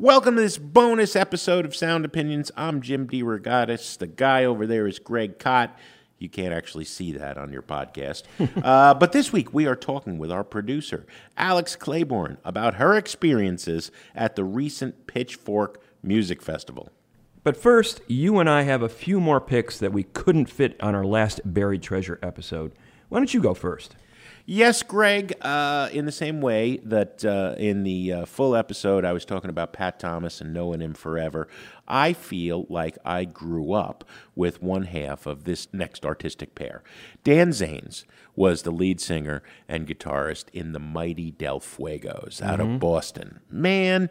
Welcome to this bonus episode of Sound Opinions. I'm Jim DeRogatis. The guy over there is Greg Kot. You can't actually see that on your podcast. uh, but this week we are talking with our producer, Alex Claiborne, about her experiences at the recent Pitchfork Music Festival. But first, you and I have a few more picks that we couldn't fit on our last Buried Treasure episode. Why don't you go first? Yes, Greg, uh, in the same way that uh, in the uh, full episode I was talking about Pat Thomas and knowing him forever, I feel like I grew up with one half of this next artistic pair. Dan Zanes was the lead singer and guitarist in the mighty Del Fuegos out of Boston. Man,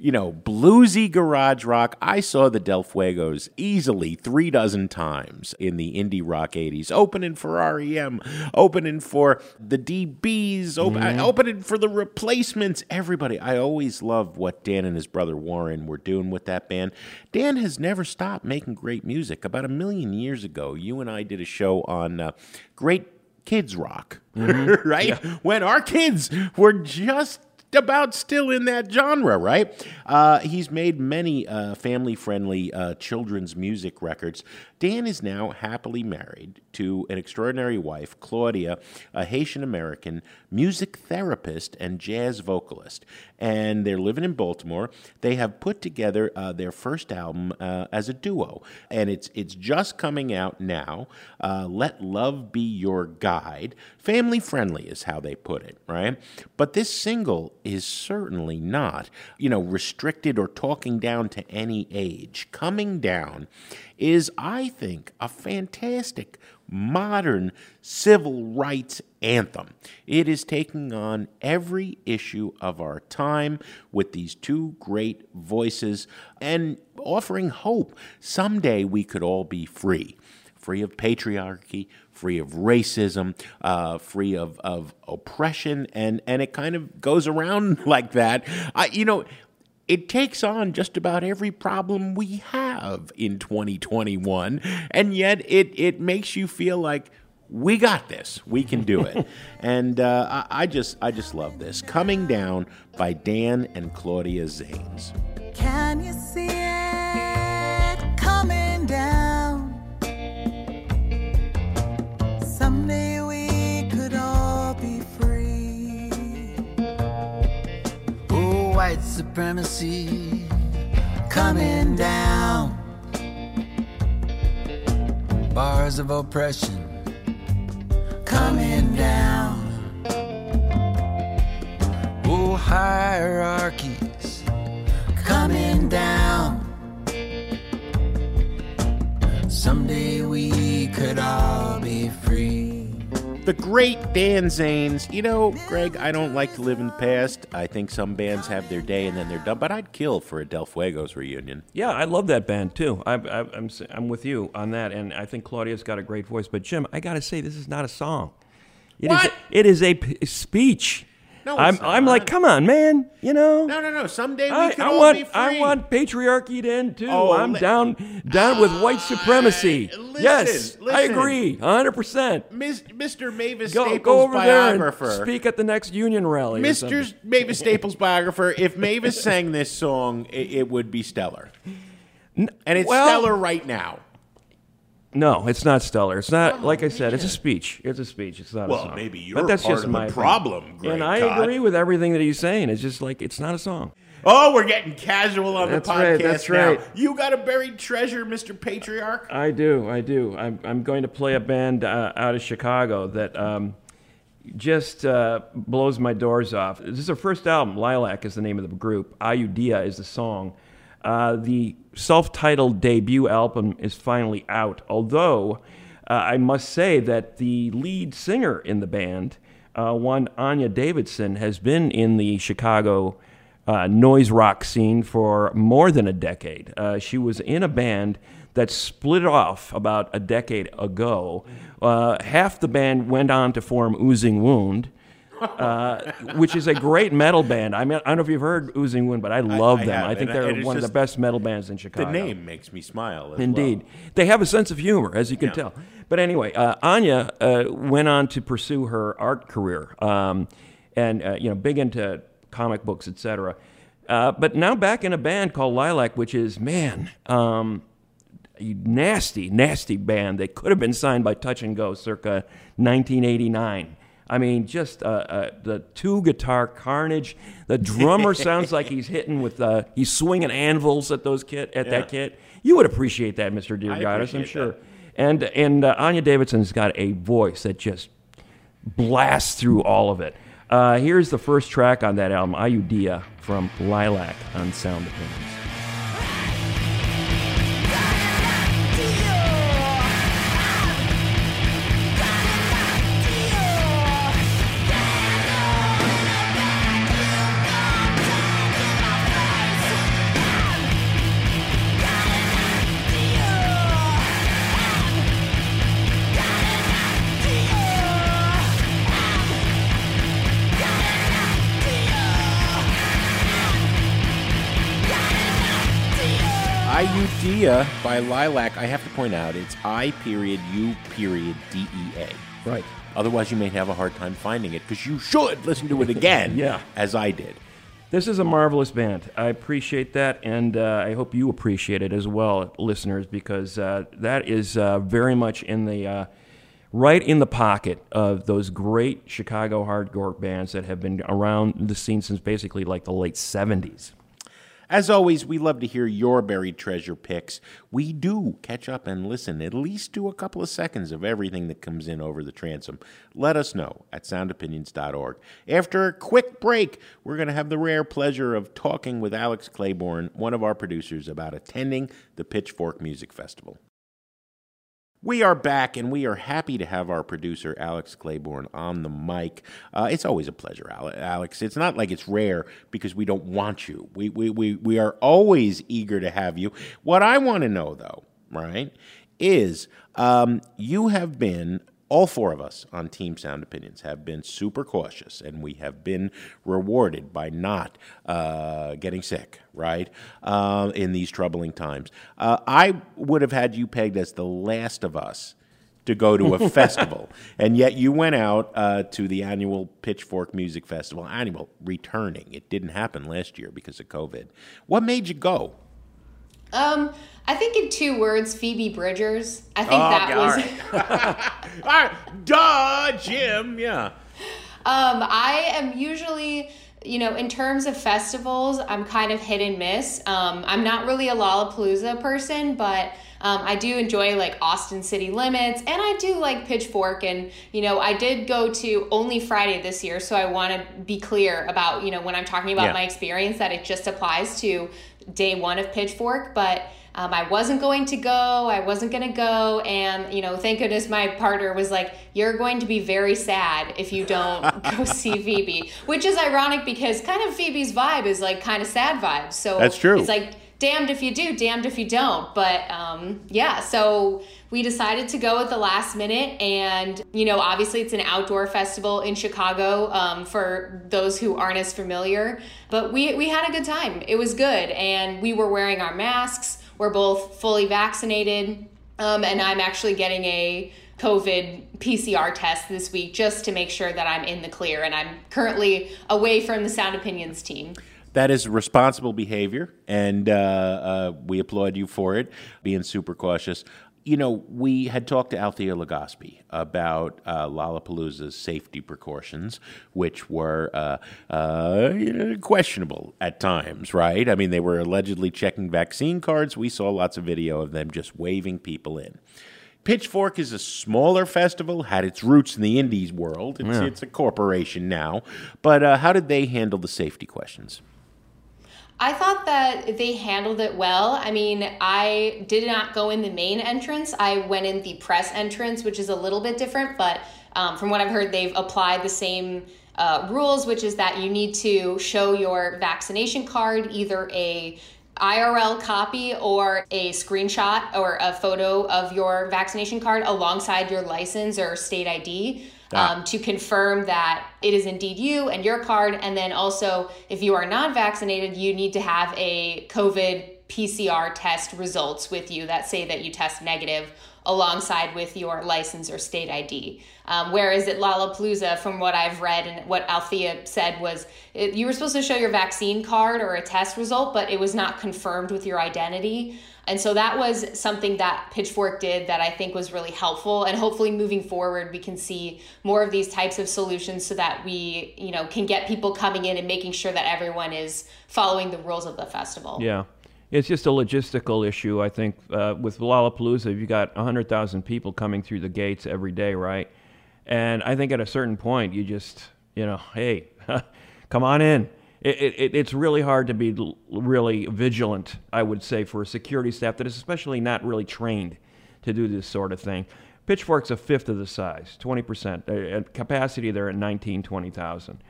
you know, bluesy garage rock. I saw the Del Fuegos easily three dozen times in the indie rock 80s, opening for REM, opening for the DBs, op- opening for the replacements, everybody. I always loved what Dan and his brother Warren were doing with that band. Dan has never stopped making great music. About a million years ago, you and I did a show on uh, great kids rock, right? When our kids were just about still in that genre, right? Uh, he's made many uh, family friendly uh, children's music records. Dan is now happily married to an extraordinary wife, Claudia, a Haitian American music therapist and jazz vocalist. And they're living in Baltimore. They have put together uh, their first album uh, as a duo, and it's it's just coming out now. Uh, Let Love Be Your Guide. Family friendly is how they put it, right? But this single is certainly not, you know, restricted or talking down to any age. Coming Down is, I think, a fantastic modern civil rights anthem. It is taking on every issue of our time with these two great voices and offering hope. Someday we could all be free free of patriarchy, free of racism, uh, free of, of oppression, and, and it kind of goes around like that. I, you know, it takes on just about every problem we have in 2021, and yet it, it makes you feel like we got this, we can do it, and uh, I, I just I just love this. Coming down by Dan and Claudia Zanes. Can you see supremacy coming down. Bars of oppression coming down. Oh, hierarchies coming down. Someday we could all. The great Dan Zanes. You know, Greg, I don't like to live in the past. I think some bands have their day and then they're done, but I'd kill for a Del Fuegos reunion. Yeah, I love that band too. I, I, I'm I'm with you on that, and I think Claudia's got a great voice. But Jim, I got to say, this is not a song. It is What? it is a p- speech. No, I'm it's I'm like, come on, man. You know. No, no, no. Someday we I, could I all want be free. I want patriarchy to end too. Oh, I'm li- down down with white supremacy. listen, yes, I agree, 100. percent Mr. Mavis Go Staples go over there biographer. and speak at the next union rally. Mr. Mavis Staples biographer. If Mavis sang this song, it, it would be stellar. And it's well- stellar right now. No, it's not stellar. It's not like I said. It's a speech. It's a speech. It's not a Well, song. maybe you're that's part just of my opinion. problem, Greg And I Kot. agree with everything that he's saying. It's just like it's not a song. Oh, we're getting casual on That's the podcast right, that's now. right. You got a buried treasure, Mr. Patriarch? I do. I do. I'm, I'm going to play a band uh, out of Chicago that um, just uh, blows my doors off. This is their first album. Lilac is the name of the group. Ayudia is the song. Uh, the self-titled debut album is finally out. Although uh, I must say that the lead singer in the band, uh, one Anya Davidson, has been in the Chicago uh, noise rock scene for more than a decade. Uh, she was in a band that split off about a decade ago. Half the band went on to form Oozing Wound. Uh, which is a great metal band. I mean, I don't know if you've heard Oozing Wound, but I love I them. have, I think and they're and one of the best metal bands in Chicago. The name makes me smile. Indeed. well. They have a sense of humor, as you can Yeah. tell. But anyway, uh, Anya uh, went on to pursue her art career um, and, uh, you know, big into comic books, etc. Uh, but now back in a band called Lilac, which is, man, um, nasty, nasty band that could have been signed by Touch and Go circa 1989. I mean, just uh, uh, the two guitar carnage. The drummer sounds like he's hitting with, uh, he's swinging anvils at those kit at Yeah. that kit. You would appreciate that, Mr. Dear I Goddess, I'm sure. that. And and uh, Anya Davidson's got a voice that just blasts through all of it. Uh, here's the first track on that album, Ayudia from Lilac on Sound Opinions. Iudea by Lilac. I have to point out it's I period U period D E A. Right. Otherwise, you may have a hard time finding it because you should listen to it again. Yeah. As I did. This is a marvelous band. I appreciate that, and uh, I hope you appreciate it as well, listeners, because uh, that is uh, very much in the uh, right in the pocket of those great Chicago hardcore bands that have been around the scene since basically like the late '70s. As always, we love to hear your buried treasure picks. We do catch up and listen at least to a couple of seconds of everything that comes in over the transom. Let us know at soundopinions.org. After a quick break, we're going to have the rare pleasure of talking with Alex Claiborne, one of our producers, about attending the Pitchfork Music Festival. We are back, and we are happy to have our producer, Alex Claiborne, on the mic. Uh, it's always a pleasure, Alex. It's not like it's rare because we don't want you. We, we, we, we are always eager to have you. What I want to know, though, right, is um, you have been all four of us on Team Sound Opinions have been super cautious, and we have been rewarded by not uh, getting sick, right, uh, in these troubling times. Uh, I would have had you pegged as the last of us to go to a festival, and yet you went out uh, to the annual Pitchfork Music Festival. Annual, returning. It didn't happen last year because of COVID. What made you go? Um, I think in two words, Phoebe Bridgers. I think Oh, that all was. right. All right. Duh, Jim. Yeah. Um, I am usually, you know, in terms of festivals, I'm kind of hit and miss. Um, I'm not really a Lollapalooza person, but um, I do enjoy like Austin City Limits, and I do like Pitchfork. And you know, I did go to only Friday this year, so I want to be clear about you know when I'm talking about Yeah. my experience that it just applies to day one of Pitchfork, but. Um, I wasn't going to go. I wasn't going to go. And, you know, thank goodness my partner was like, You're going to be very sad if you don't go see Phoebe, which is ironic because kind of Phoebe's vibe is like kind of sad vibes. So That's true. It's like, damned if you do, damned if you don't. But um, yeah, so we decided to go at the last minute. And, you know, obviously it's an outdoor festival in Chicago um, for those who aren't as familiar. But we, we had a good time. It was good. And we were wearing our masks. We're both fully vaccinated. Um, and I'm actually getting a COVID PCR test this week just to make sure that I'm in the clear. And I'm currently away from the Sound Opinions team. That is responsible behavior, and uh, uh, we applaud you for it, being super cautious. You know, we had talked to Althea Legaspi about uh, Lollapalooza's safety precautions, which were uh, uh, questionable at times, right? I mean, they were allegedly checking vaccine cards. We saw lots of video of them just waving people in. Pitchfork is a smaller festival, had its roots in the indies world. It's, it's a corporation now. But uh, how did they handle the safety questions? I thought that they handled it well. I mean, I did not go in the main entrance. I went in the press entrance, which is a little bit different, but um, from what I've heard, they've applied the same uh, rules, which is that you need to show your vaccination card, either a IRL copy or a screenshot or a photo of your vaccination card alongside your license or state ID Ah. um, to confirm that it is indeed you and your card. And then also, if you are not vaccinated, you need to have a COVID PCR test results with you that say that you test negative alongside with your license or state ID. Um, whereas at Lollapalooza, from what I've read and what Althea said, was it, you were supposed to show your vaccine card or a test result, but it was not confirmed with your identity. And so that was something that Pitchfork did that I think was really helpful. And hopefully moving forward, we can see more of these types of solutions so that we, you know, can get people coming in and making sure that everyone is following the rules of the festival. Yeah. It's just a logistical issue, I think. Uh, with Lollapalooza, you've got 100,000 people coming through the gates every day, right? And I think at a certain point, you just, you know, hey, come on in. It, it, it's really hard to be really vigilant, I would say, for a security staff that is especially not really trained to do this sort of thing. Pitchfork's a fifth of the size, 20%. Uh, capacity, they're at 19, 20,000.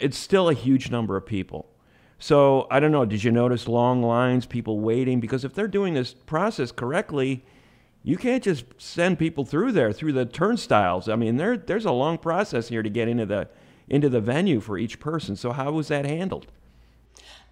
It's still a huge number of people. So I don't know. Did you notice long lines, people waiting? Because if they're doing this process correctly, you can't just send people through there through the turnstiles. I mean, there there's a long process here to get into the into the venue for each person. So how was that handled?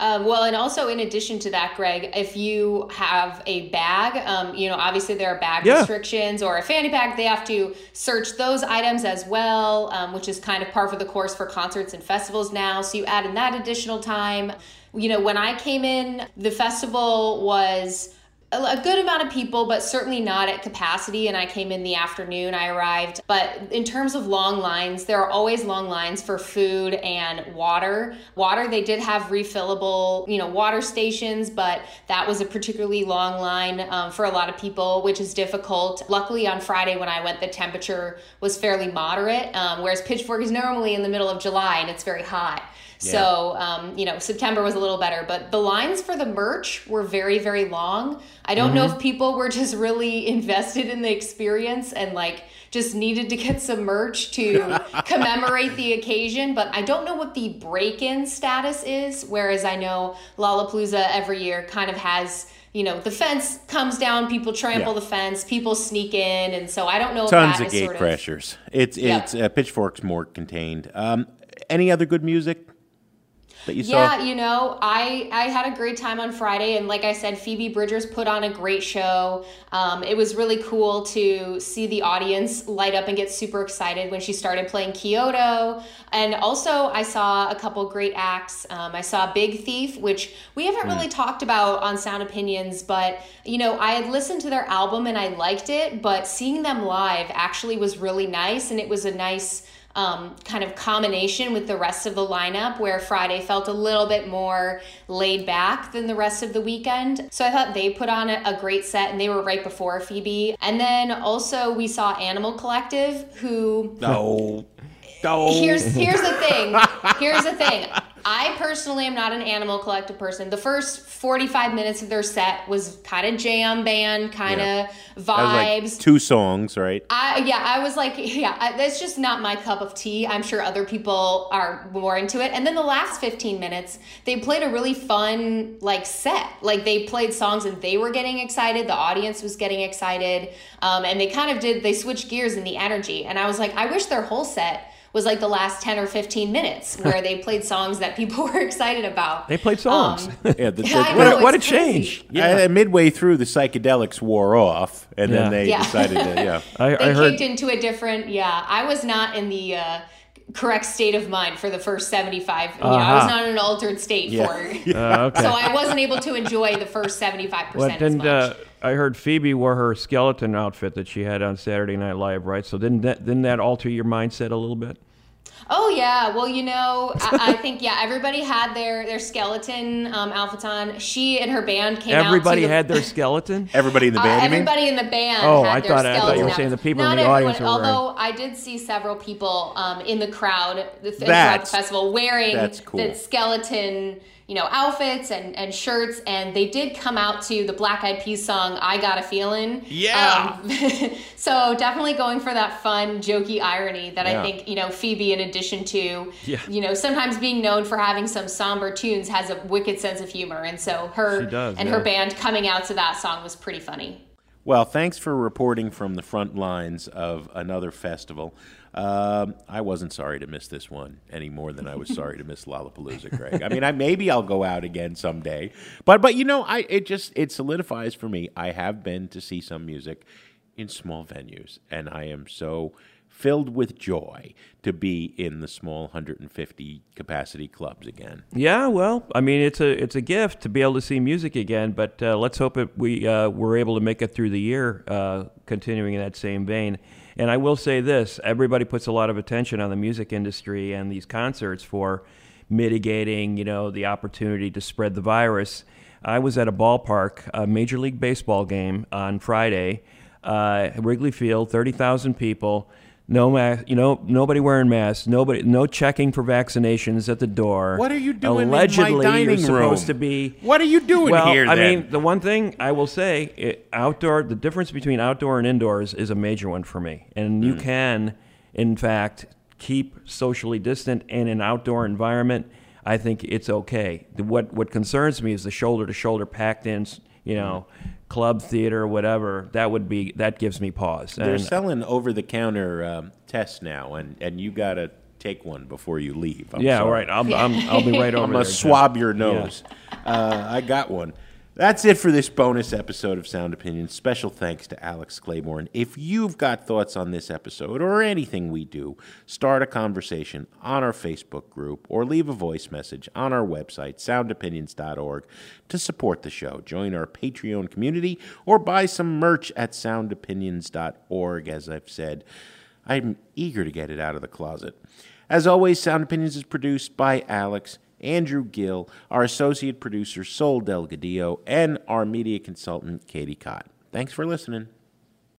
Um, well, and also in addition to that, Greg, if you have a bag, um, you know, obviously there are bag Yeah. restrictions or a fanny pack, they have to search those items as well, um, which is kind of par for the course for concerts and festivals now. So you add in that additional time. You know, when I came in, the festival was a good amount of people, but certainly not at capacity. And I came in the afternoon, I arrived. But in terms of long lines, there are always long lines for food and water. Water, they did have refillable, you know, water stations, but that was a particularly long line um, for a lot of people, which is difficult. Luckily, on Friday when I went, the temperature was fairly moderate, um, whereas Pitchfork is normally in the middle of July and it's very hot. So, um, you know, September was a little better, but the lines for the merch were very, very long. I don't know if people were just really invested in the experience and like just needed to get some merch to commemorate the occasion, but I don't know what the break in status is. Whereas I know Lollapalooza every year kind of has. You know, the fence comes down, people trample Yeah. the fence, people sneak in, and so I don't know Tons if that of is gate sort crashers. It's Yeah. it's uh, Pitchfork's more contained. Um, any other good music that you Yeah, saw? you know, I I had a great time on Friday, and like I said, Phoebe Bridgers put on a great show. Um, it was really cool to see the audience light up and get super excited when she started playing Kyoto. And also, I saw a couple great acts. Um, I saw Big Thief, which we haven't really talked about on Sound Opinions, but you know, I had listened to their album and I liked it, but seeing them live actually was really nice, and it was a nice um, kind of combination with the rest of the lineup where Friday felt a little bit more laid back than the rest of the weekend. So I thought they put on a, a great set and they were right before Phoebe. And then also we saw Animal Collective who No. No. here's here's the thing. Here's the thing. I personally am not an animal collective person. The first 45 minutes of their set was kind of jam band, kind of Yeah. Vibes. like two songs, right? I yeah, I was like, yeah, I, that's just not my cup of tea. I'm sure other people are more into it. And then the last 15 minutes, they played a really fun like set. Like they played songs and they were getting excited. The audience was getting excited, um, and they kind of did. They switched gears in the energy. And I was like, I wish their whole set was like the last 10 or 15 minutes where they played songs that people were excited about. They played songs. Um, Yeah, the, the- know, what, a, what a it's crazy. change. Uh, midway through, the psychedelics wore off, and Yeah. then they Yeah. decided to, yeah. I, they I heard. kicked into a different yeah i was not in the uh, correct state of mind for the first 75 you know, i was Uh-huh. not in an altered state Yeah. for it Uh, okay. so i wasn't able to enjoy the first 75% Well, as much uh, I heard Phoebe wore her skeleton outfit that she had on Saturday Night Live, right? So didn't that didn't that alter your mindset a little bit? oh yeah well you know I, I think yeah everybody had their their skeleton um, outfits on she and her band came out Everybody to the, had their skeleton. Everybody in the Uh, band, you mean? everybody in the band. Oh, had I their thought- I thought you were saying the people in the everyone, audience were wearing- Although I did see several people um, in the crowd th- throughout the festival wearing that's cool. the skeleton, you know, outfits and, and shirts, and they did come out to the Black Eyed Peas song "I Got a Feeling." Yeah. Um, so definitely going for that fun, jokey irony that Yeah. I think you know Phoebe, in addition to Yeah. you know sometimes being known for having some somber tunes, has a wicked sense of humor, and so her does, and yeah. her band coming out to that song was pretty funny. Well, thanks for reporting from the front lines of another festival. Um, I wasn't sorry to miss this one any more than I was sorry to miss Lollapalooza, Greg. I mean, I maybe I'll go out again someday, but but you know, I it just it solidifies for me. I have been to see some music in small venues, and I am so filled with joy to be in the small 150 capacity clubs again. Yeah, well, I mean, it's a it's a gift to be able to see music again. But uh, let's hope it, we uh, we're able to make it through the year, uh, continuing in that same vein. And I will say this: everybody puts a lot of attention on the music industry and these concerts for mitigating, you know, the opportunity to spread the virus. I was at a ballpark, a Major League Baseball game on Friday, uh, Wrigley Field, thirty thousand people no mask, you know, nobody wearing masks, nobody, no checking for vaccinations at the door. What are you doing Allegedly, in my dining you're room? supposed to be. What are you doing well, here? I then? mean, the one thing I will say, it, outdoor, the difference between outdoor and indoors is a major one for me, and Hmm. you can, in fact, keep socially distant in an outdoor environment. I think it's okay. The, what what concerns me is the shoulder to shoulder packed in, you know, club theater, whatever. That would be that gives me pause. They're And- selling over the counter um, tests now, and, and you got to take one before you leave. I'm yeah, sorry. right. I'll, I'm, I'll be right over I'm to swab your nose. Uh, I got one. That's it for this bonus episode of Sound Opinions. Special thanks to Alex Claiborne. If you've got thoughts on this episode or anything we do, start a conversation on our Facebook group or leave a voice message on our website, soundopinions.org, to support the show. Join our Patreon community or buy some merch at soundopinions.org, as I've said. I'm eager to get it out of the closet. As always, Sound Opinions is produced by Alex, Andrew Gill, our associate producer, Sol Delgadillo, and our media consultant, Katie Cott. Thanks for listening.